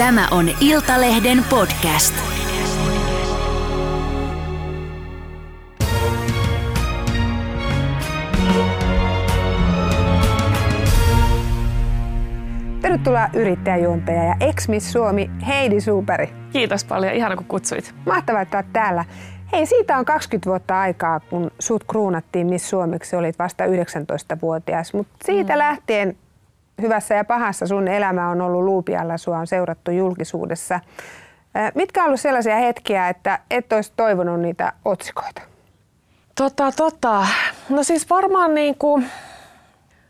Tämä on Iltalehden podcast. Tervetuloa yrittäjäjuontaja ja ex Suomi Heidi Superi. Kiitos paljon, ihana kun kutsuit. Mahtavaa, että olet täällä. Hei, siitä on 20 vuotta aikaa, kun sut kruunattiin Miss Suomeksi, olit vasta 19-vuotias, mutta siitä mm. lähtien hyvässä ja pahassa sun elämä on ollut luupialla, sua on seurattu julkisuudessa. Mitkä on ollut sellaisia hetkiä, että et olisi toivonut niitä otsikoita? Tota, tota. No siis varmaan niin kuin,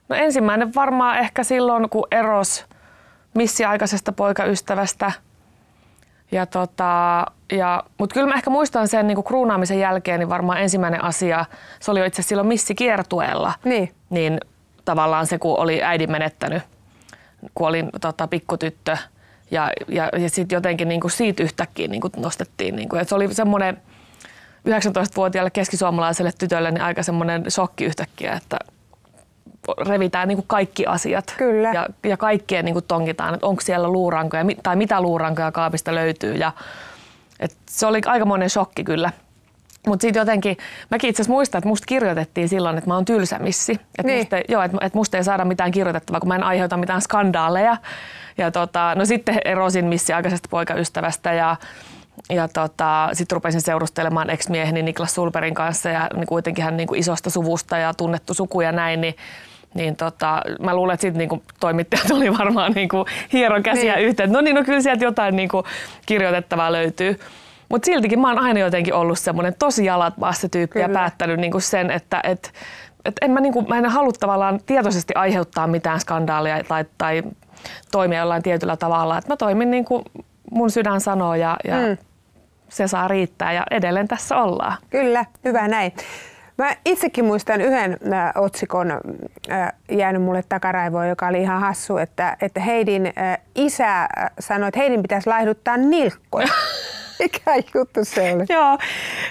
no ensimmäinen varmaan ehkä silloin, kun eros missiaikaisesta poikaystävästä. Ja tota, ja, mutta kyllä mä ehkä muistan sen niin kuin kruunaamisen jälkeen, niin varmaan ensimmäinen asia, se oli jo itse silloin missikiertueella. Niin. Niin tavallaan se, kun oli äidin menettänyt, kun olin tota, pikkutyttö. Ja, ja, ja sitten jotenkin niin kuin siitä yhtäkkiä niin kuin nostettiin. Niin kuin, että se oli semmoinen 19-vuotiaalle keskisuomalaiselle tytölle niin aika semmoinen shokki yhtäkkiä, että revitään niin kuin kaikki asiat. Kyllä. Ja, ja kaikkien niin kuin tonkitaan, että onko siellä luurankoja tai mitä luurankoja kaapista löytyy. Ja, et se oli aika monen shokki kyllä. Mutta sitten jotenkin, mäkin itse asiassa muistan, että musta kirjoitettiin silloin, että mä oon tylsä missi. Että niin. musta, joo, että et musta ei saada mitään kirjoitettavaa, kun mä en aiheuta mitään skandaaleja. Ja tota, no sitten erosin missi aikaisesta poikaystävästä ja ja tota, sitten rupesin seurustelemaan ex-mieheni Niklas Sulperin kanssa ja niin kuitenkin hän niin kuin isosta suvusta ja tunnettu suku ja näin, niin niin tota, mä luulen, että sitten niinku toimittajat oli varmaan niinku hieron käsiä niin. yhteen. No niin, no kyllä sieltä jotain niinku kirjoitettavaa löytyy. Mutta siltikin mä oon aina jotenkin ollut semmoinen tosi jalat maassa tyyppi Kyllä. ja päättänyt niinku sen, että et, et en mä, niinku, mä en halua tavallaan tietoisesti aiheuttaa mitään skandaalia tai, tai toimia jollain tietyllä tavalla. Et mä toimin niin kuin mun sydän sanoo ja, ja mm. se saa riittää ja edelleen tässä ollaan. Kyllä, hyvä näin. Mä itsekin muistan yhden äh, otsikon äh, jäänyt mulle takaraivoon, joka oli ihan hassu, että, että Heidin äh, isä äh, sanoi, että Heidin pitäisi laihduttaa nilkkoja. Mikä juttu se oli? Joo,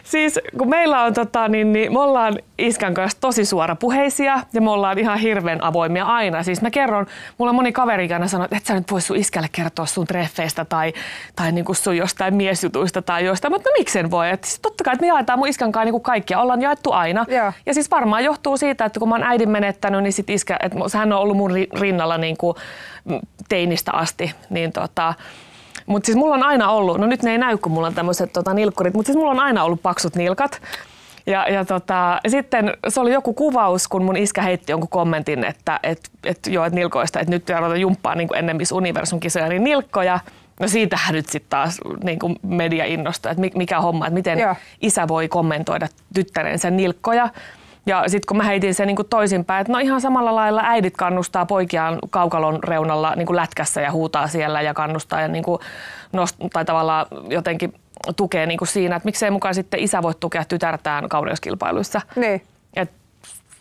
siis kun meillä on, tota, niin, niin me ollaan iskän kanssa tosi suorapuheisia ja me ollaan ihan hirveän avoimia aina. Siis mä kerron, mulla moni kaveri aina sanoo, että et sä nyt vois sun iskälle kertoa sun treffeistä tai, tai niin kuin sun jostain miesjutuista tai jostain, mutta no miksen voi. Et siis totta kai, että me jaetaan mun iskän kanssa niin kaikkia, ollaan jaettu aina. Joo. Ja siis varmaan johtuu siitä, että kun mä oon äidin menettänyt, niin sit iskä, että hän on ollut mun rinnalla niin kuin teinistä asti, niin tota, mutta siis mulla on aina ollut, no nyt ne ei näy, kun mulla on tämmöiset tota, nilkkurit, mutta siis mulla on aina ollut paksut nilkat. Ja, ja tota, sitten se oli joku kuvaus, kun mun iskä heitti jonkun kommentin, että et, et, joo, et nilkoista, että nyt aloita jumppaa niin ennen Miss Universum kisoja, niin nilkkoja. No siitähän nyt sitten taas niin kuin media innostaa, että mikä homma, että miten joo. isä voi kommentoida tyttärensä nilkkoja. Ja sitten kun mä heitin sen niin toisinpäin, että no ihan samalla lailla äidit kannustaa poikiaan kaukalon reunalla niin lätkässä ja huutaa siellä ja kannustaa ja niin nost- tai tavallaan jotenkin tukee niin siinä, että miksei mukaan sitten isä voi tukea tytärtään kauneuskilpailuissa. Niin. Et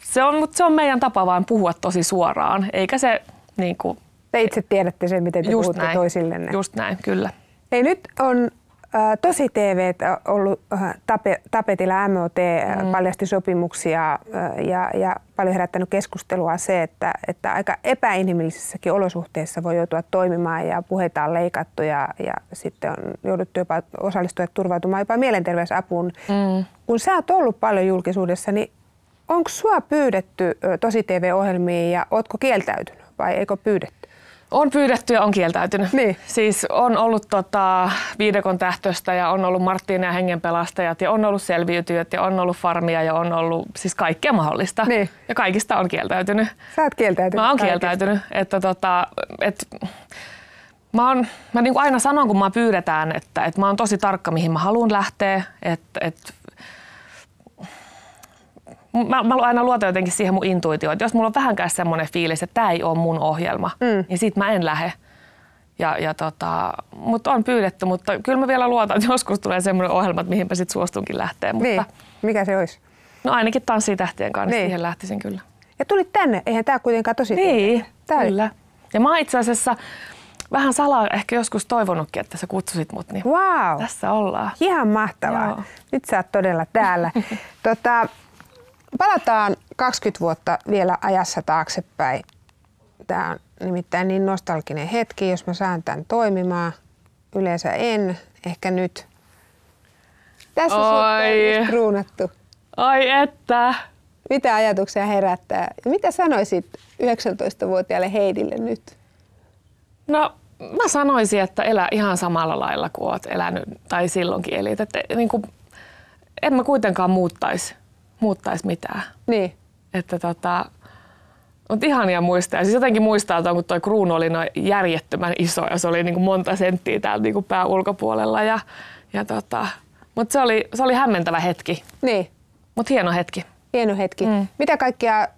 se, on, mutta se on meidän tapa vaan puhua tosi suoraan, eikä se niin kuin, Te itse tiedätte sen, miten te just puhutte näin, toisillenne. Just näin, kyllä. Ei, nyt on tosi TV ollut tape, tapetilla MOT, mm. paljasti sopimuksia ja, ja paljon herättänyt keskustelua se, että, että aika epäinhimillisissäkin olosuhteissa voi joutua toimimaan ja puheita on leikattu ja, ja sitten on jouduttu jopa osallistujat turvautumaan jopa mielenterveysapuun. Mm. Kun sä oot ollut paljon julkisuudessa, niin onko sua pyydetty tosi TV-ohjelmiin ja ootko kieltäytynyt vai eikö pyydetty? On pyydetty ja on kieltäytynyt. Niin. Siis on ollut tota, viidekon tähtöstä ja on ollut Marttiina ja hengenpelastajat ja on ollut selviytyjät ja on ollut farmia ja on ollut siis kaikkea mahdollista. Niin. Ja kaikista on kieltäytynyt. Sä oot kieltäytynyt. Mä oon kieltäytynyt. Että tota, et, mä, oon, mä niin kuin aina sanon, kun mä pyydetään, että, että mä oon tosi tarkka, mihin mä haluan lähteä. Että, että mä, mä aina luotan jotenkin siihen mun intuitioon, että jos mulla on vähänkään semmoinen fiilis, että tämä ei ole mun ohjelma, mm. niin sit mä en lähde. Ja, ja tota, mutta on pyydetty, mutta kyllä mä vielä luotan, että joskus tulee semmoinen ohjelma, että mihinpä sit suostunkin lähteä. Mutta, Niin. Mikä se olisi? No ainakin tanssii tähtien kanssa, Niin. siihen lähtisin kyllä. Ja tulit tänne. Eihän tämä kuitenkaan tosi Niin, Tää oli- kyllä. Ja mä itse asiassa vähän salaa ehkä joskus toivonutkin, että sä kutsusit mut, niin Wow. tässä ollaan. Ihan mahtavaa. Joo. Nyt sä oot todella täällä. tota, palataan 20 vuotta vielä ajassa taaksepäin. Tämä on nimittäin niin nostalginen hetki, jos mä saan tämän toimimaan. yleensä en, ehkä nyt. Tässä Oi. on kruunattu. Ai että. Mitä ajatuksia herättää? Ja mitä sanoisit 19-vuotiaalle Heidille nyt? No mä sanoisin, että elä ihan samalla lailla kuin oot elänyt tai silloinkin elit. Että, niin kuin, en mä kuitenkaan muuttaisi muuttais mitään. Niin. Että tota, mutta ihania muistaa. Siis jotenkin muistaa, että kun tuo kruunu oli noin järjettömän iso ja se oli niin kuin monta senttiä täällä niin kuin pää ulkopuolella. Ja, ja tota, mutta se oli, se oli hämmentävä hetki, Niin. mutta hieno hetki. Hieno hetki. Mm. Mitä kaikkea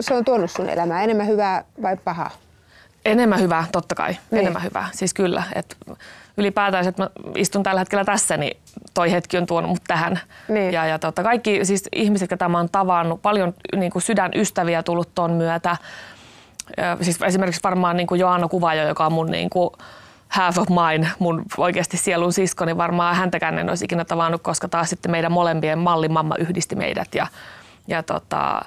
se on tuonut sun elämään? Enemmän hyvää vai pahaa? Enemmän hyvää, totta kai. Niin. Enemmän hyvää. Siis kyllä. Et ylipäätään, että mä istun tällä hetkellä tässä, niin toi hetki on tuonut mut tähän. Niin. Ja, ja tota, kaikki siis ihmiset, joita mä oon tavannut, paljon niin kuin sydänystäviä tullut ton myötä. Ö, Siis esimerkiksi varmaan niin kuin Joanna Kuvajo, joka on mun niin kuin half of mine, mun oikeasti sielun sisko, niin varmaan häntäkään en olisi ikinä tavannut, koska taas sitten meidän molempien mallimamma yhdisti meidät. Ja, ja tota,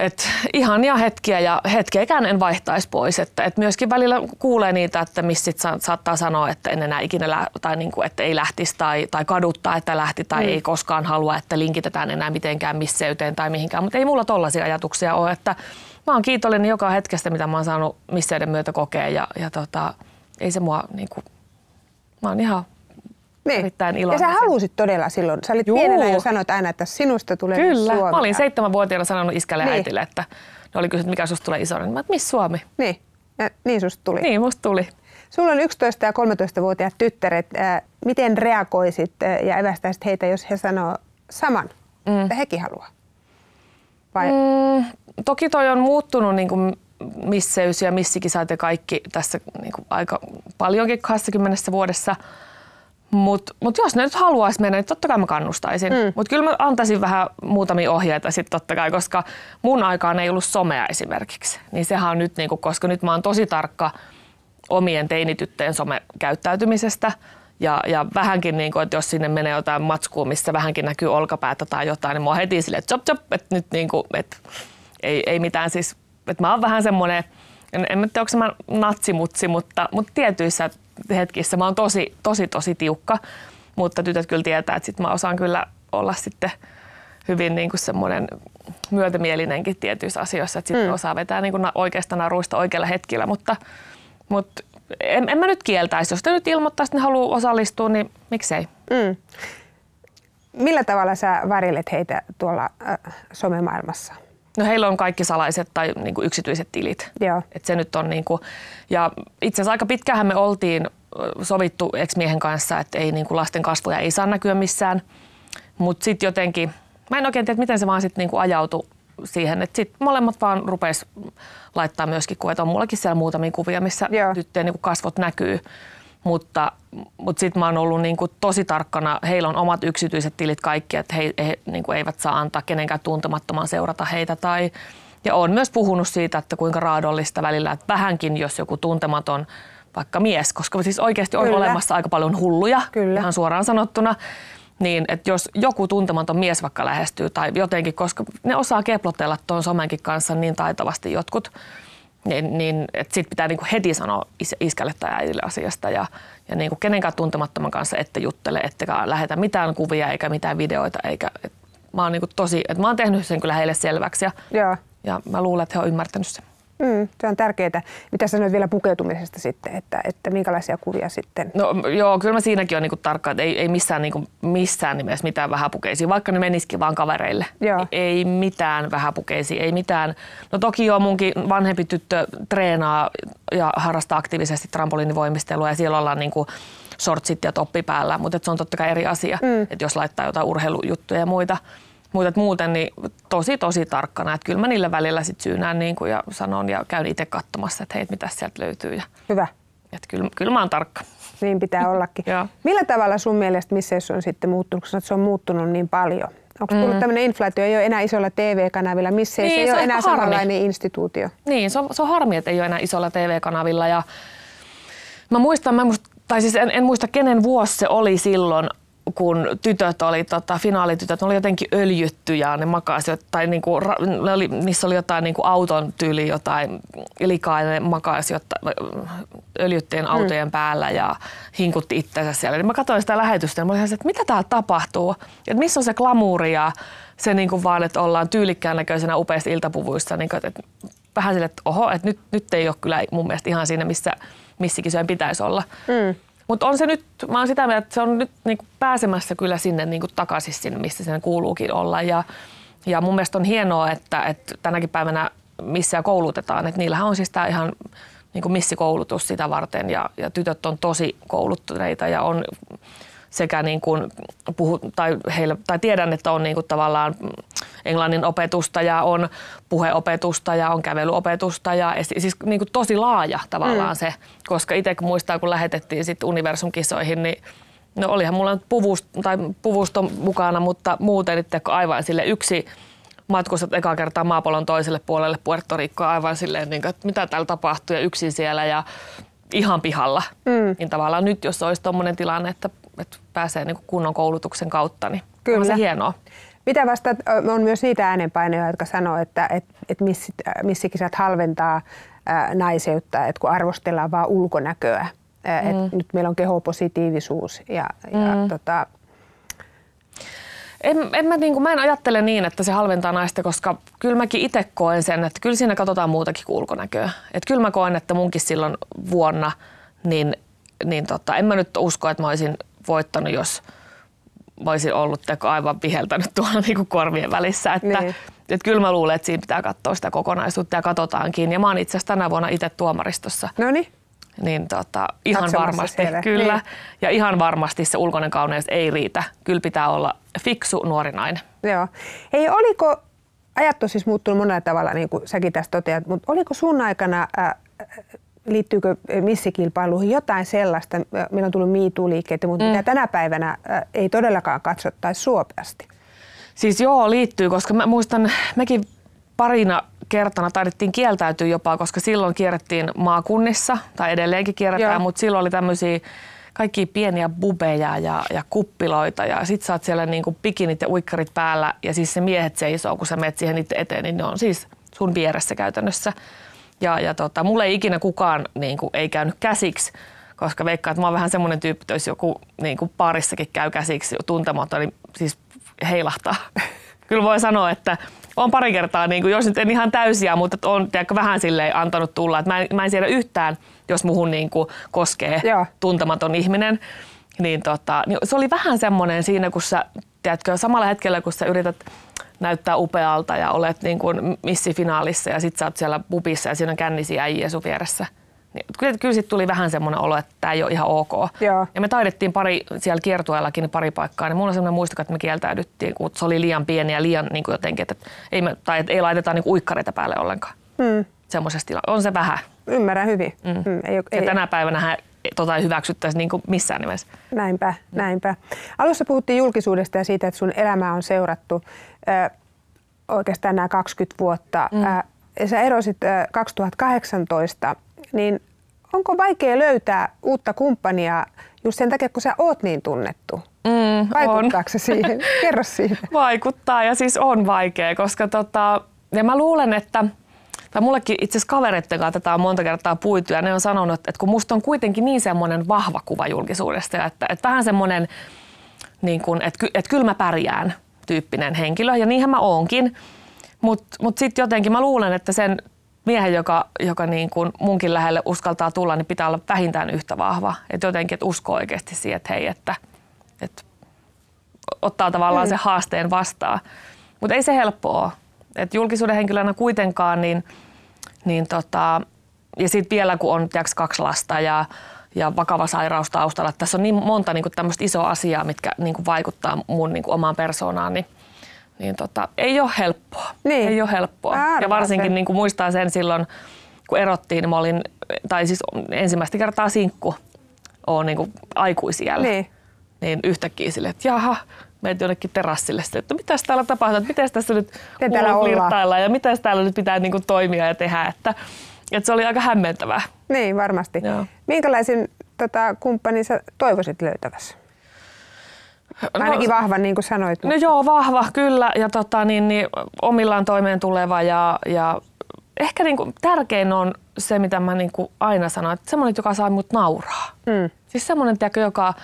et ihania hetkiä ja hetkeäkään en vaihtaisi pois. Että, et myöskin välillä kuulee niitä, että missä sit sa- saattaa sanoa, että en enää ikinä lä- tai niinku, että ei lähtisi tai, tai kaduttaa, että lähti tai Mm. ei koskaan halua, että linkitetään enää mitenkään misseyteen tai mihinkään. Mutta ei mulla tollaisia ajatuksia ole, että mä oon kiitollinen joka hetkestä, mitä mä oon saanut misseyden myötä kokea ja, ja tota, ei se mua niinku, mä oon ihan Niin. Erittäin Ja iloinen sä siitä. halusit todella silloin. Sä olit Juu. pienenä ja sanoit aina, että sinusta tulee Kyllä. Suomi. Mä olin seitsemänvuotiaana sanonut iskälle ja Niin. äitille, että ne oli kysynyt, mikä susta tulee isona. Niin mä, että missä Suomi? Niin. Ja niin susta tuli. Niin, musta tuli. Sulla on 11 ja 13-vuotiaat tyttäret. Miten reagoisit ja evästäisit heitä, jos he sanoo saman, mm. että hekin haluaa? Vai? Mm. Mm, toki toi on muuttunut niin kuin misseys ja missikisat ja kaikki tässä niin kuin aika paljonkin 20 vuodessa. Mutta mut jos ne nyt haluaisi mennä, niin totta kai mä kannustaisin. Mm. Mutta kyllä mä antaisin vähän muutamia ohjeita sitten totta kai, koska mun aikaan ei ollut somea esimerkiksi. Niin sehän on nyt, niin kuin, koska nyt mä oon tosi tarkka omien teinityttöjen somekäyttäytymisestä. Ja, ja vähänkin, niin kuin, että jos sinne menee jotain matskua, missä vähänkin näkyy olkapäätä tai jotain, niin mä oon heti silleen, että chop chop, että nyt niin kuin, että ei, ei mitään siis, että mä oon vähän semmoinen, en, en tiedä, onko mä natsimutsi, mutta, mutta tietyissä hetkissä mä oon tosi, tosi, tosi tiukka, mutta tytöt kyllä tietää, että sit mä osaan kyllä olla sitten hyvin niin kuin semmoinen myötämielinenkin tietyissä asioissa, että sitten mm. osaa vetää niin kuin oikeasta naruista oikealla hetkellä, mutta, mutta en, en mä nyt kieltäisi. Jos te nyt ilmoittaisi, että ne haluaa osallistua, niin miksei. Mm. Millä tavalla sä varjelet heitä tuolla äh, somemaailmassa? No heillä on kaikki salaiset tai niin kuin yksityiset tilit. Joo. Et se nyt on niin kuin, ja itse asiassa aika pitkähän me oltiin sovittu ex-miehen kanssa, että ei niin kuin lasten kasvoja ei saa näkyä missään. Mutta sitten jotenkin, mä en oikein tiedä, miten se vaan sitten niin kuin ajautui siihen, että sitten molemmat vaan rupes laittaa myöskin kuvia. Et On mullakin siellä muutamia kuvia, missä Joo. tyttöjen niin kuin kasvot näkyy. Mutta, mutta sitten mä oon ollut niin kuin tosi tarkkana, heillä on omat yksityiset tilit kaikki, että he, he niin kuin eivät saa antaa kenenkään tuntemattoman seurata heitä. Tai, ja olen myös puhunut siitä, että kuinka raadollista välillä, että vähänkin jos joku tuntematon vaikka mies, koska siis oikeasti on Kyllä. olemassa aika paljon hulluja, Kyllä. ihan suoraan sanottuna, niin että jos joku tuntematon mies vaikka lähestyy tai jotenkin, koska ne osaa keplotella tuon somenkin kanssa niin taitavasti jotkut, niin, niin että sit pitää niinku heti sanoa is- iskälle tai äidille asiasta ja, ja niinku kenenkään tuntemattoman kanssa ette juttele, ettekä lähetä mitään kuvia eikä mitään videoita. Eikä, et mä oon niinku tosi, että mä oon tehnyt sen kyllä heille selväksi ja, Joo. ja mä luulen, että he on ymmärtänyt sen. Mm, se on tärkeää. Mitä sanoit vielä pukeutumisesta sitten, että, että minkälaisia kuvia sitten? No joo, kyllä mä siinäkin on niinku tarkka, että ei, ei missään, niinku, missään nimessä mitään vähäpukeisia, vaikka ne menisikin vaan kavereille. Joo. Ei mitään vähäpukeisia, ei mitään. No toki joo, munkin vanhempi tyttö treenaa ja harrastaa aktiivisesti trampoliinivoimistelua ja siellä ollaan niinku shortsit ja toppi päällä, mutta et se on totta kai eri asia, mm. että jos laittaa jotain urheilujuttuja ja muita. Mutta muuten niin tosi tosi tarkkana, että kyllä mä niille välillä sit syynään niin kuin ja sanon ja käyn itse katsomassa, että hei, mitä sieltä löytyy. Ja, Hyvä. et kyllä, kyllä mä oon tarkka. Niin pitää ollakin. Millä tavalla sun mielestä misseys on sitten muuttunut, kun että se on muuttunut niin paljon? Onko tullut mm. tämmöinen inflaatio, ei ole enää isolla TV-kanavilla, missä Niin, ei se ole enää harmi. samanlainen instituutio? Niin, se on, se on harmi, että ei ole enää isolla TV-kanavilla. Ja mä muistan, mä en muista, tai siis en, en muista kenen vuosi se oli silloin, kun tytöt oli, tota, finaalitytöt, ne oli jotenkin öljyttyjä, ne makasivat, tai niinku, ne oli, niissä oli jotain niinku auton tyyli, jotain likaa, ja ne makasivat öljyttiin mm. autojen mm. päällä ja hinkutti itsensä siellä. Niin mä katsoin sitä lähetystä ja mä olin että mitä täällä tapahtuu? Että missä on se glamuuri ja se niinku vaan, että ollaan tyylikkään näköisenä upeissa iltapuvuissa. Niin kuin, että vähän sille, että oho, että nyt, nyt ei ole kyllä mun mielestä ihan siinä, missä missikin sen pitäisi olla. Mm. Mutta on se nyt, mä oon sitä mieltä, että se on nyt niinku pääsemässä kyllä sinne niinku takaisin sinne, missä sen kuuluukin olla. Ja, ja mun mielestä on hienoa, että, että tänäkin päivänä missä koulutetaan. Että niillähän on siis tämä ihan niin kuin missikoulutus sitä varten ja, ja tytöt on tosi kouluttuneita ja on sekä niin kuin puhu, tai, heillä, tai tiedän, että on niin kuin tavallaan englannin opetusta ja on puheopetusta ja on kävelyopetusta ja siis niin kuin tosi laaja tavallaan mm. se, koska itse kun muistaa, kun lähetettiin sitten universumkisoihin, niin no olihan mulla nyt puvust, tai puvusto mukana, mutta muuten että aivan sille yksi matkustat eka kertaa maapallon toiselle puolelle Puerto Ricoa aivan silleen, niin kuin, että mitä täällä tapahtuu ja yksin siellä ja ihan pihalla. Mm. Niin tavallaan nyt, jos olisi tuommoinen tilanne, että, että pääsee niin kunnon koulutuksen kautta, niin Kyllä. on se hienoa. Mitä vasta on myös niitä äänenpainoja, jotka sanoo, että, että, että missikisat halventaa ää, naiseutta, että kun arvostellaan vaan ulkonäköä. Ää, mm. että nyt meillä on kehopositiivisuus ja, mm. ja tota, en, en mä, niin kuin, mä en ajattele niin, että se halventaa naista, koska kyllä mäkin itse koen sen, että kyllä siinä katsotaan muutakin kuin ulkonäköä. Että kyllä mä koen, että munkin silloin vuonna, niin, niin tota, en mä nyt usko, että mä olisin voittanut, jos mä olisin ollut teko aivan viheltänyt tuolla niin kuin korvien välissä. Että, niin. että kyllä mä luulen, että siinä pitää katsoa sitä kokonaisuutta ja katsotaankin. Ja mä oon itse asiassa tänä vuonna itse tuomaristossa. No niin niin tota, ihan varmasti, siellä. kyllä. Niin. Ja ihan varmasti se ulkoinen kauneus ei riitä. Kyllä pitää olla fiksu nuori nainen. Joo. Hei, oliko, ajat on siis muuttunut monella tavalla, niin kuin säkin tästä toteat, mutta oliko sun aikana, äh, liittyykö missikilpailuihin jotain sellaista, meillä on tullut MeToo-liikkeitä, mutta mm. mitä tänä päivänä ei todellakaan katsottaisi suopeasti? Siis joo, liittyy, koska mä muistan, mekin parina kertana taidettiin kieltäytyä jopa, koska silloin kierrettiin maakunnissa, tai edelleenkin kierretään, Joo. mutta silloin oli tämmöisiä kaikki pieniä bubeja ja, ja kuppiloita ja sit sä oot siellä niinku pikinit ja uikkarit päällä ja siis se miehet seisoo, kun sä menet siihen niiden eteen, niin ne on siis sun vieressä käytännössä. Ja, ja tota, mulle ei ikinä kukaan niin kuin, ei käynyt käsiksi, koska veikkaan, että mä oon vähän semmoinen tyyppi, että jos joku niin kuin parissakin käy käsiksi tuntematon, niin siis heilahtaa. Kyllä voi sanoa, että on pari kertaa, niin kuin, jos nyt en ihan täysiä, mutta on tiedätkö, vähän silleen antanut tulla. Että mä, en, mä en siedä yhtään, jos muhun niin kuin, koskee Joo. tuntematon ihminen. Niin, tota, niin se oli vähän semmoinen siinä, kun sä, tiedätkö, samalla hetkellä, kun sä yrität näyttää upealta ja olet niin kuin missifinaalissa ja sit sä oot siellä pubissa ja siinä on kännisiä äijä sun vieressä – niin, kyllä, kyllä sitten tuli vähän semmoinen olo, että tämä ei ole ihan ok. Joo. Ja me taidettiin pari, siellä kiertueellakin pari paikkaa, niin mulla on semmoinen muisto, että me kieltäydyttiin, kun se oli liian pieni ja liian niin kuin jotenkin, että ei, me, tai että ei laiteta niin uikkareita päälle ollenkaan. Hmm. Semmoisessa tila- On se vähän. Ymmärrän hyvin. Mm. Mm. Ei, ei, ja tänä päivänä tota ei hyväksyttäisi niin kuin missään nimessä. Näinpä, näinpä. Alussa puhuttiin julkisuudesta ja siitä, että sun elämää on seurattu ö, oikeastaan nämä 20 vuotta. Mm. Ö, sä erosit ö, 2018 niin onko vaikea löytää uutta kumppania just sen takia, kun sä oot niin tunnettu? Mm, Vaikuttaako se siihen? Kerro siitä. Vaikuttaa ja siis on vaikea, koska tota, ja mä luulen, että tai mullekin itse asiassa kavereiden kanssa tätä on monta kertaa puitu ja ne on sanonut, että kun musta on kuitenkin niin semmoinen vahva kuva julkisuudesta, että, että vähän semmoinen, niin kuin, että, että kyllä mä pärjään tyyppinen henkilö ja niinhän mä oonkin. Mutta mut sitten jotenkin mä luulen, että sen miehen, joka, joka niin kuin munkin lähelle uskaltaa tulla, niin pitää olla vähintään yhtä vahva. Että jotenkin, että uskoo oikeasti siihen, että hei, että, että ottaa tavallaan mm. se haasteen vastaan. Mutta ei se helppoa. Että julkisuuden henkilönä kuitenkaan, niin, niin tota, ja sitten vielä kun on tiiäks, kaksi lasta ja, ja vakava sairaus taustalla, että tässä on niin monta niin tämmöistä isoa asiaa, mitkä niin kuin vaikuttaa mun niin kuin omaan persoonaan, niin niin tota, ei ole helppoa. Niin. Ei ole helppoa. Äärimmäisen. Ja varsinkin niin kuin muistaa sen silloin, kun erottiin, niin mä olin, tai siis ensimmäistä kertaa sinkku on niin aikuisiellä. Niin. niin yhtäkkiä sille, että jaha, menet jonnekin terassille sitten, että mitä täällä tapahtuu, että miten tässä nyt flirttaillaan ja mitä täällä nyt pitää niin kuin toimia ja tehdä, että, että se oli aika hämmentävää. Niin, varmasti. Joo. Minkälaisen tota, kumppanin sä toivoisit löytävässä? Ainakin no, vahva, niin kuin sanoit. No joo, vahva, kyllä. Ja tota, niin, niin, omillaan toimeen tuleva ja, ja ehkä niin kuin, tärkein on se, mitä mä niin kuin aina sanon, että semmoinen, joka saa mut nauraa. Mm. Siis semmoinen, joka,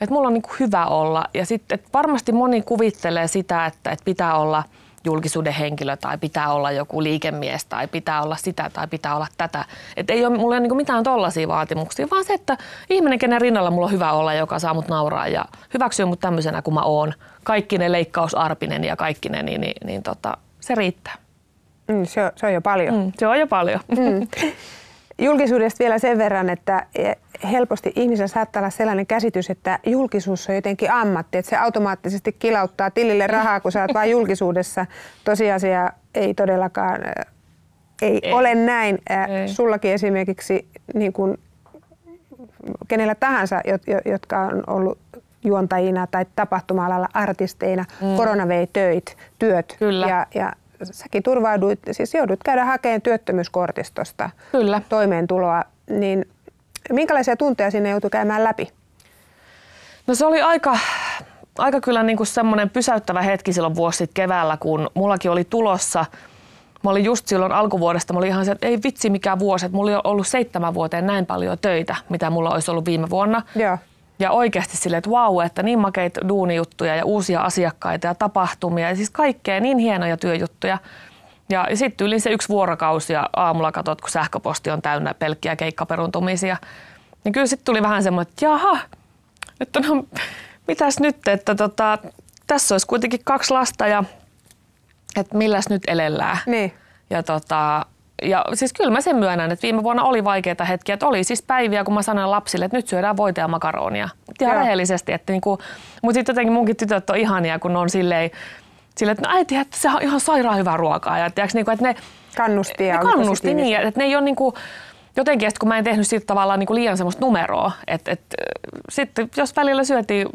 että mulla on niin kuin hyvä olla. Ja sitten varmasti moni kuvittelee sitä, että, että pitää olla – julkisuuden henkilö tai pitää olla joku liikemies tai pitää olla sitä tai pitää olla tätä. Et ei ole mulla ei ole niin mitään tollaisia vaatimuksia, vaan se, että ihminen, kenen rinnalla mulla on hyvä olla, joka saa mut nauraa ja hyväksyy mut tämmöisenä kuin mä oon. Kaikki ne leikkausarpinen ja kaikki ne, niin, niin, niin tota, se riittää. Mm, se, on, se on jo paljon. Mm, se on jo paljon. Mm. Julkisuudesta vielä sen verran, että helposti ihmisellä saattaa olla sellainen käsitys, että julkisuus on jotenkin ammatti, että se automaattisesti kilauttaa tilille rahaa, kun sä oot vain julkisuudessa. Tosiasia ei todellakaan ei, ei. ole näin. Ei. Sullakin esimerkiksi niin kuin kenellä tahansa, jotka on ollut juontajina tai tapahtuma-alalla artisteina, mm. korona vei töit, työt Kyllä. Ja, ja säkin turvauduit, siis joudut käydä hakemaan työttömyyskortistosta Kyllä. toimeentuloa, niin minkälaisia tunteja sinne joutui käymään läpi? No se oli aika, aika kyllä niin kuin semmoinen pysäyttävä hetki silloin vuosi sitten keväällä, kun mullakin oli tulossa Mä olin just silloin alkuvuodesta, mä olin ihan se, että ei vitsi mikä vuosi, että mulla oli ollut seitsemän vuoteen näin paljon töitä, mitä mulla olisi ollut viime vuonna. Joo. Ja oikeasti silleen, että vau, että niin makeita duunijuttuja ja uusia asiakkaita ja tapahtumia ja siis kaikkea niin hienoja työjuttuja. Ja, sitten yli se yksi vuorokausi ja aamulla katsot, kun sähköposti on täynnä pelkkiä keikkaperuntumisia. Niin kyllä sitten tuli vähän semmoinen, että jaha, että no mitäs nyt, että tota, tässä olisi kuitenkin kaksi lasta ja että milläs nyt elellään. Niin. Ja tota, ja siis kyllä mä sen myönnän, että viime vuonna oli vaikeita hetkiä. Että oli siis päiviä, kun mä sanoin lapsille, että nyt syödään voita ja makaronia. Ihan rehellisesti. Että niinku, mutta sitten jotenkin munkin tytöt on ihania, kun on silleen, silleen että no äiti, että se on ihan sairaan hyvää ruokaa. Ja tiiäks, niinku, että ne kannusti, ja ne kannusti niin, että ne ei ole niinku, jotenkin, että kun mä en tehnyt siitä tavallaan niinku liian semmoista numeroa, että, että sitten jos välillä syötiin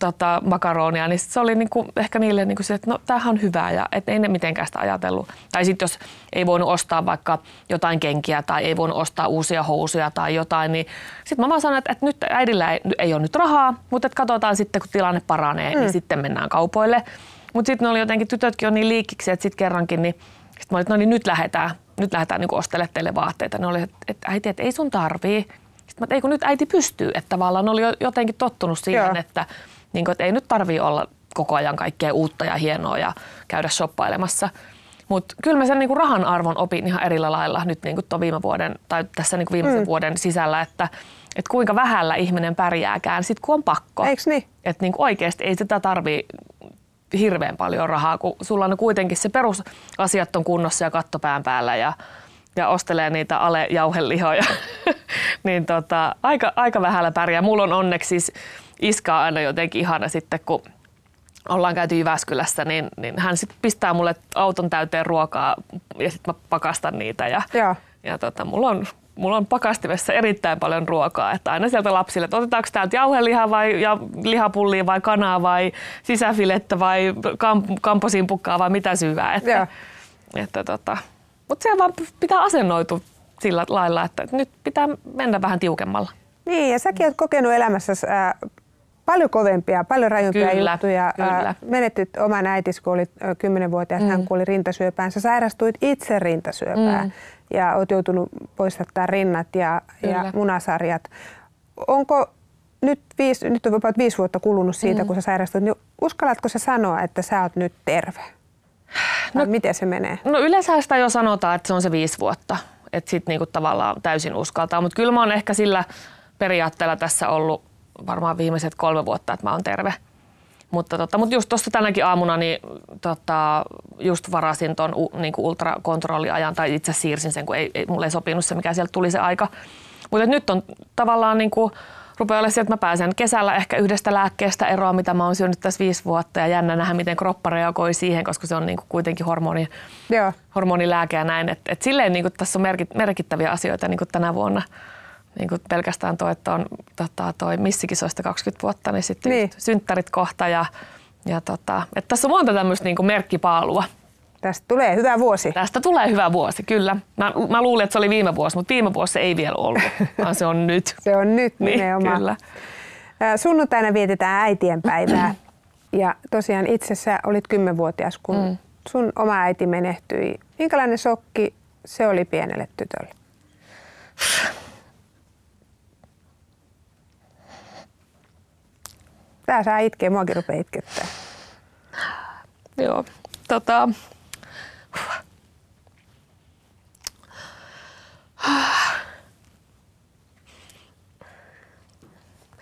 tota, makaronia, niin se oli niinku, ehkä niille niinku se, että no tämähän on hyvää ja et ei ne mitenkään sitä ajatellut. Tai sitten jos ei voinut ostaa vaikka jotain kenkiä tai ei voinut ostaa uusia housuja tai jotain, niin sitten mä vaan sanoin, että, että nyt äidillä ei, ei ole nyt rahaa, mutta että katsotaan sitten, kun tilanne paranee, niin mm. niin sitten mennään kaupoille. Mutta sitten ne oli jotenkin, tytötkin on niin liikkiksi, että sitten kerrankin, niin sitten mä olin, että no niin nyt lähdetään, nyt lähdetään niin ostelemaan teille vaatteita. Ne oli, että, että äiti, että ei sun tarvii. Sitten mä, että ei kun nyt äiti pystyy, että tavallaan ne oli jotenkin tottunut siihen, että niin kuin, että ei nyt tarvii olla koko ajan kaikkea uutta ja hienoa ja käydä shoppailemassa. Mutta kyllä mä sen niinku rahan arvon opin ihan eri lailla nyt niinku viime vuoden, tai tässä niinku viimeisen mm. vuoden sisällä, että et kuinka vähällä ihminen pärjääkään sit kun on pakko. Eiks niin? Että niinku oikeasti ei sitä tarvii hirveän paljon rahaa, kun sulla on kuitenkin se perusasiat on kunnossa ja kattopään päällä ja, ja ostelee niitä alejauhelihoja. niin tota, aika, aika vähällä pärjää. Mulla on onneksi siis iska on aina jotenkin ihana sitten, kun ollaan käyty Jyväskylässä, niin, niin hän sitten pistää mulle auton täyteen ruokaa ja sitten mä pakastan niitä. Ja, ja. ja tota, mulla on mulla on pakastimessa erittäin paljon ruokaa, että aina sieltä lapsille, että otetaanko täältä jauhelihaa vai ja lihapullia vai kanaa vai sisäfilettä vai kamp, kamposimpukkaa vai mitä syvää. Että, että tota, mutta se vaan pitää asennoitua sillä lailla, että nyt pitää mennä vähän tiukemmalla. Niin, ja säkin olet kokenut elämässä paljon kovempia, paljon rajumpia kyllä, juttuja. Kyllä. Menetyt oman äitis, kun olit kymmenenvuotias, mm. hän kuoli rintasyöpään. Sä sairastuit itse rintasyöpään mm. ja olet joutunut poistattaa rinnat ja, ja munasarjat. Onko nyt, viisi, nyt on about viisi vuotta kulunut siitä, mm. kun sä sairastuit, niin uskallatko sä sanoa, että sä oot nyt terve? no, miten se menee? No yleensä sitä jo sanotaan, että se on se viisi vuotta. Että sitten niinku tavallaan täysin uskaltaa. Mutta kyllä mä oon ehkä sillä periaatteella tässä ollut varmaan viimeiset kolme vuotta, että mä oon terve. Mutta, tota, mutta just tuossa tänäkin aamuna niin, tota, just varasin tuon niin ultrakontrolliajan tai itse siirsin sen, kun ei, ei, mulle ei sopinut se, mikä sieltä tuli se aika. Mutta nyt on tavallaan niin kuin, rupeaa sieltä, että mä pääsen kesällä ehkä yhdestä lääkkeestä eroa, mitä mä oon syönyt tässä viisi vuotta ja jännä nähdä, miten kroppa reagoi siihen, koska se on niin kuin kuitenkin hormoni, Joo. hormonilääke ja näin. Et, et silleen niin kuin tässä on merkittäviä asioita niin kuin tänä vuonna niin kuin pelkästään tuo, että on tota, toi missikisoista 20 vuotta, niin sitten niin. synttärit kohta ja, ja tota, että tässä on monta tämmöistä niin kuin merkkipaalua. Tästä tulee hyvä vuosi. Tästä tulee hyvä vuosi, kyllä. Mä, mä luulin, että se oli viime vuosi, mutta viime vuosi se ei vielä ollut, vaan se on nyt. se on nyt niin, nimenomaan. Kyllä. Sunnuntaina vietetään äitien päivää. Ja tosiaan itse sä olit kymmenvuotias, kun mm. sun oma äiti menehtyi. Minkälainen shokki se oli pienelle tytölle? Tää saa itkeä, muakin rupeaa itkettää. Joo. Tota,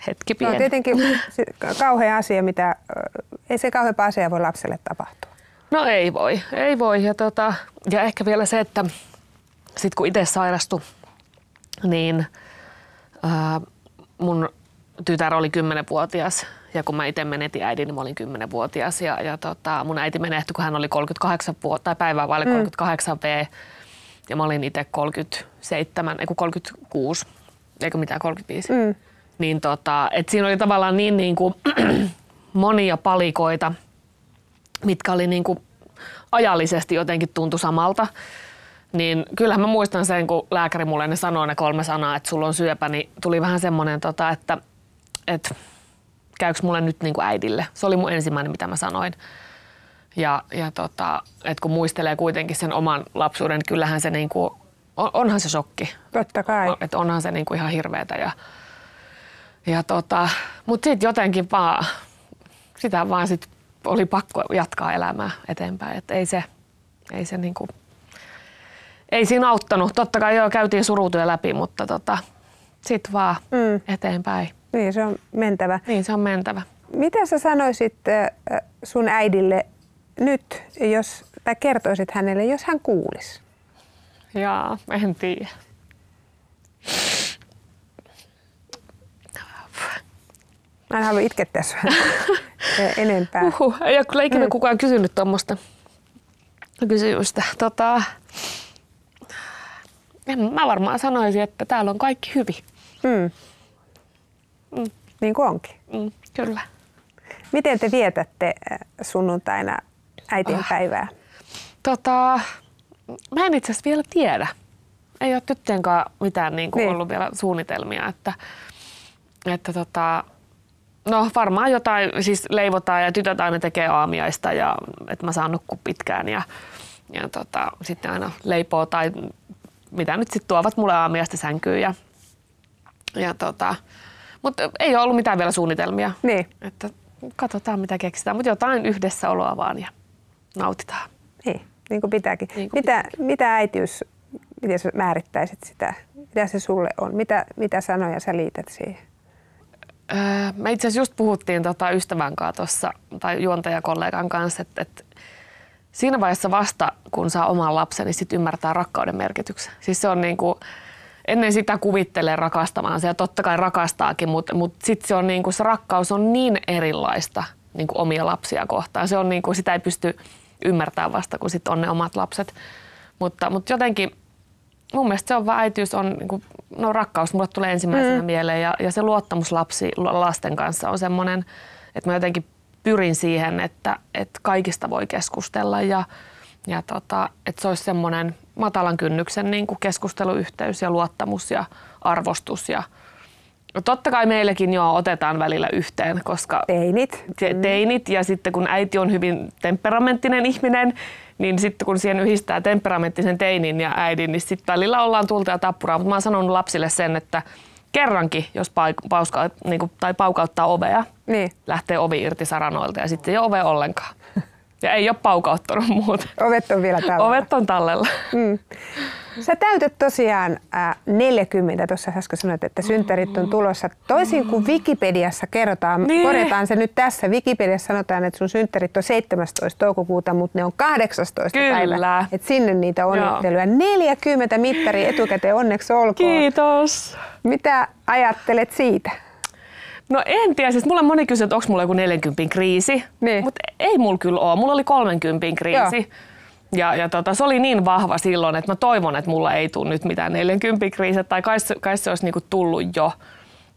hetki on pieni. tietenkin se kauhea asia, mitä, ei se kauheampa asia voi lapselle tapahtua. No ei voi, ei voi. Ja, tota, ja ehkä vielä se, että sit kun itse sairastui, niin ää, mun tytär oli 10-vuotias ja kun mä itse menetin äidin, niin mä olin 10-vuotias ja, ja tota, mun äiti menehtyi, kun hän oli 38 vuotta, tai päivää vaille 38 V ja mä olin itse 37, ei kun 36, eikö mitään 35. Mm. Niin tota, et siinä oli tavallaan niin, niin kuin, monia palikoita, mitkä oli niin kuin ajallisesti jotenkin tuntu samalta. Niin kyllähän mä muistan sen, kun lääkäri mulle ne sanoi ne kolme sanaa, että sulla on syöpä, niin tuli vähän semmoinen, tota, että, että käykö mulle nyt niin kuin äidille. Se oli mun ensimmäinen, mitä mä sanoin. Ja, ja tota, että kun muistelee kuitenkin sen oman lapsuuden, niin kyllähän se niin kuin, on, onhan se shokki. Totta kai. Että onhan se niin kuin ihan hirveetä. Ja, ja tota, mutta sitten jotenkin vaan, sitä vaan sit oli pakko jatkaa elämää eteenpäin. Että ei se, ei se niinku, ei siinä auttanut. Totta kai joo, käytiin surutyö läpi, mutta tota, sitten vaan Mm. eteenpäin. Niin, se on mentävä. Niin se on mentävä. Mitä sä sanoisit äh, sun äidille nyt, jos, tai kertoisit hänelle, jos hän kuulisi? Jaa, en tiedä. Mä en halua itkettää sua enempää. Uhuh, ei ole kyllä ikinä Mm. kukaan kysynyt tuommoista kysymystä. Tota, en, mä varmaan sanoisin, että täällä on kaikki hyvin. Mm. Mm. Niin kuin onkin. Mm, kyllä. Miten te vietätte äh, sunnuntaina äitien päivää? Tota, mä en itse asiassa vielä tiedä. Ei ole tyttöjen kanssa mitään niin kuin Niin. ollut vielä suunnitelmia. Että, että tota, no varmaan jotain, siis leivotaan ja tytöt aina tekee aamiaista ja että mä saan nukkua pitkään ja, ja tota, sitten aina leipoo tai mitä nyt sitten tuovat mulle aamiaista sänkyyn ja, ja tota, mutta ei ole ollut mitään vielä suunnitelmia. Niin. Että katsotaan mitä keksitään, mutta jotain yhdessäoloa vaan ja nautitaan. Niin, niin kuin pitääkin. Niin kuin mitä, mitä äitiys, miten sä määrittäisit sitä? Mitä se sulle on? Mitä, mitä sanoja sä liität siihen? Öö, me itse asiassa just puhuttiin tota ystävän kanssa tossa, tai juontajakollegan kanssa, että, että siinä vaiheessa vasta, kun saa oman lapsen, niin sit ymmärtää rakkauden merkityksen. Siis se on niin kuin, ennen sitä kuvittelee rakastavansa ja totta kai rakastaakin, mutta, mutta sitten se, on niin kuin, se rakkaus on niin erilaista niin kuin omia lapsia kohtaan. Se on niin kuin, sitä ei pysty ymmärtämään vasta, kun sit on ne omat lapset. Mutta, mutta jotenkin mun mielestä se on vaan äitiys on, niin kuin, no rakkaus mulle tulee ensimmäisenä mm. mieleen ja, ja se luottamus lapsi, lasten kanssa on semmoinen, että mä jotenkin pyrin siihen, että, että kaikista voi keskustella ja, ja tota, että se olisi semmoinen matalan kynnyksen niin kuin keskusteluyhteys ja luottamus ja arvostus ja no totta kai meillekin jo otetaan välillä yhteen, koska Teinit. te- teinit ja sitten kun äiti on hyvin temperamenttinen ihminen, niin sitten kun siihen yhdistää temperamenttisen teinin ja äidin, niin sitten välillä ollaan tulta ja tappuraa. Mutta mä oon sanonut lapsille sen, että kerrankin, jos paik- pauska, niin kuin, tai paukauttaa ovea, Niin. lähtee ovi irti saranoilta ja sitten ei ole ove ollenkaan. Ja ei ole paukauttanut muuten. Ovet on vielä tällä. Ovet on tallella. Mm. Sä täytät tosiaan äh, 40, tuossa äsken sanoit, että synttärit on tulossa. Toisin kuin Wikipediassa kerrotaan, Niin. korjataan se nyt tässä. Wikipediassa sanotaan, että sun synttärit on 17. toukokuuta, mutta ne on 18. Kyllä. päivä. Et sinne niitä onnitteluja. 40 mittari etukäteen, onneksi olkoon. Kiitos. Mitä ajattelet siitä? No en tiedä, siis mulla on moni kysynyt, että onko mulla joku 40 kriisi, Niin. mutta ei mulla kyllä ole. Mulla oli 30 kriisi. Joo. Ja, ja tota, se oli niin vahva silloin, että mä toivon, että mulla ei tule nyt mitään 40 kriisiä, tai kai, kai se olisi niinku tullut jo.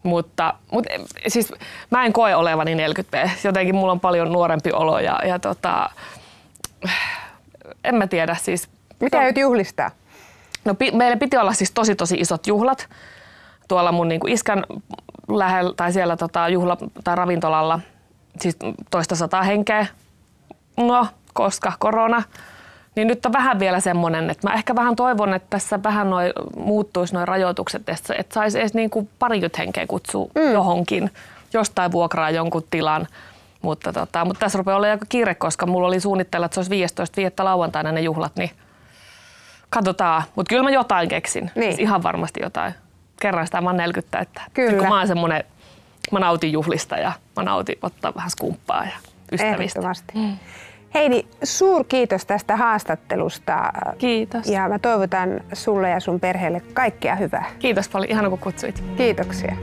Mutta, mutta siis mä en koe olevani 40 Jotenkin mulla on paljon nuorempi olo ja, ja tota, en mä tiedä siis. Mitä aiot juhlistaa? No, pi- meillä piti olla siis tosi tosi isot juhlat tuolla mun niinku iskän lähellä tai siellä tota, juhla- tai ravintolalla siis toista sataa henkeä. No, koska korona. Niin nyt on vähän vielä semmoinen, että mä ehkä vähän toivon, että tässä vähän noi, muuttuisi noin rajoitukset, että, että saisi edes niin kuin parikymmentä henkeä kutsua mm. johonkin, jostain vuokraa jonkun tilan. Mutta, tota, mutta tässä rupeaa olla aika kiire, koska mulla oli suunnitteilla, että se olisi 15 viettä lauantaina ne juhlat, niin katsotaan. Mutta kyllä mä jotain keksin. Niin. Siis ihan varmasti jotain. Kerran sitä mä 40, että Kyllä. kun mä oon semmonen, mä nautin juhlista ja mä nautin ottaa vähän skumppaa ja ystävistä. Ehdottomasti. Heidi, suur kiitos tästä haastattelusta. Kiitos. Ja mä toivotan sulle ja sun perheelle kaikkea hyvää. Kiitos paljon, ihana kun kutsuit. Kiitoksia.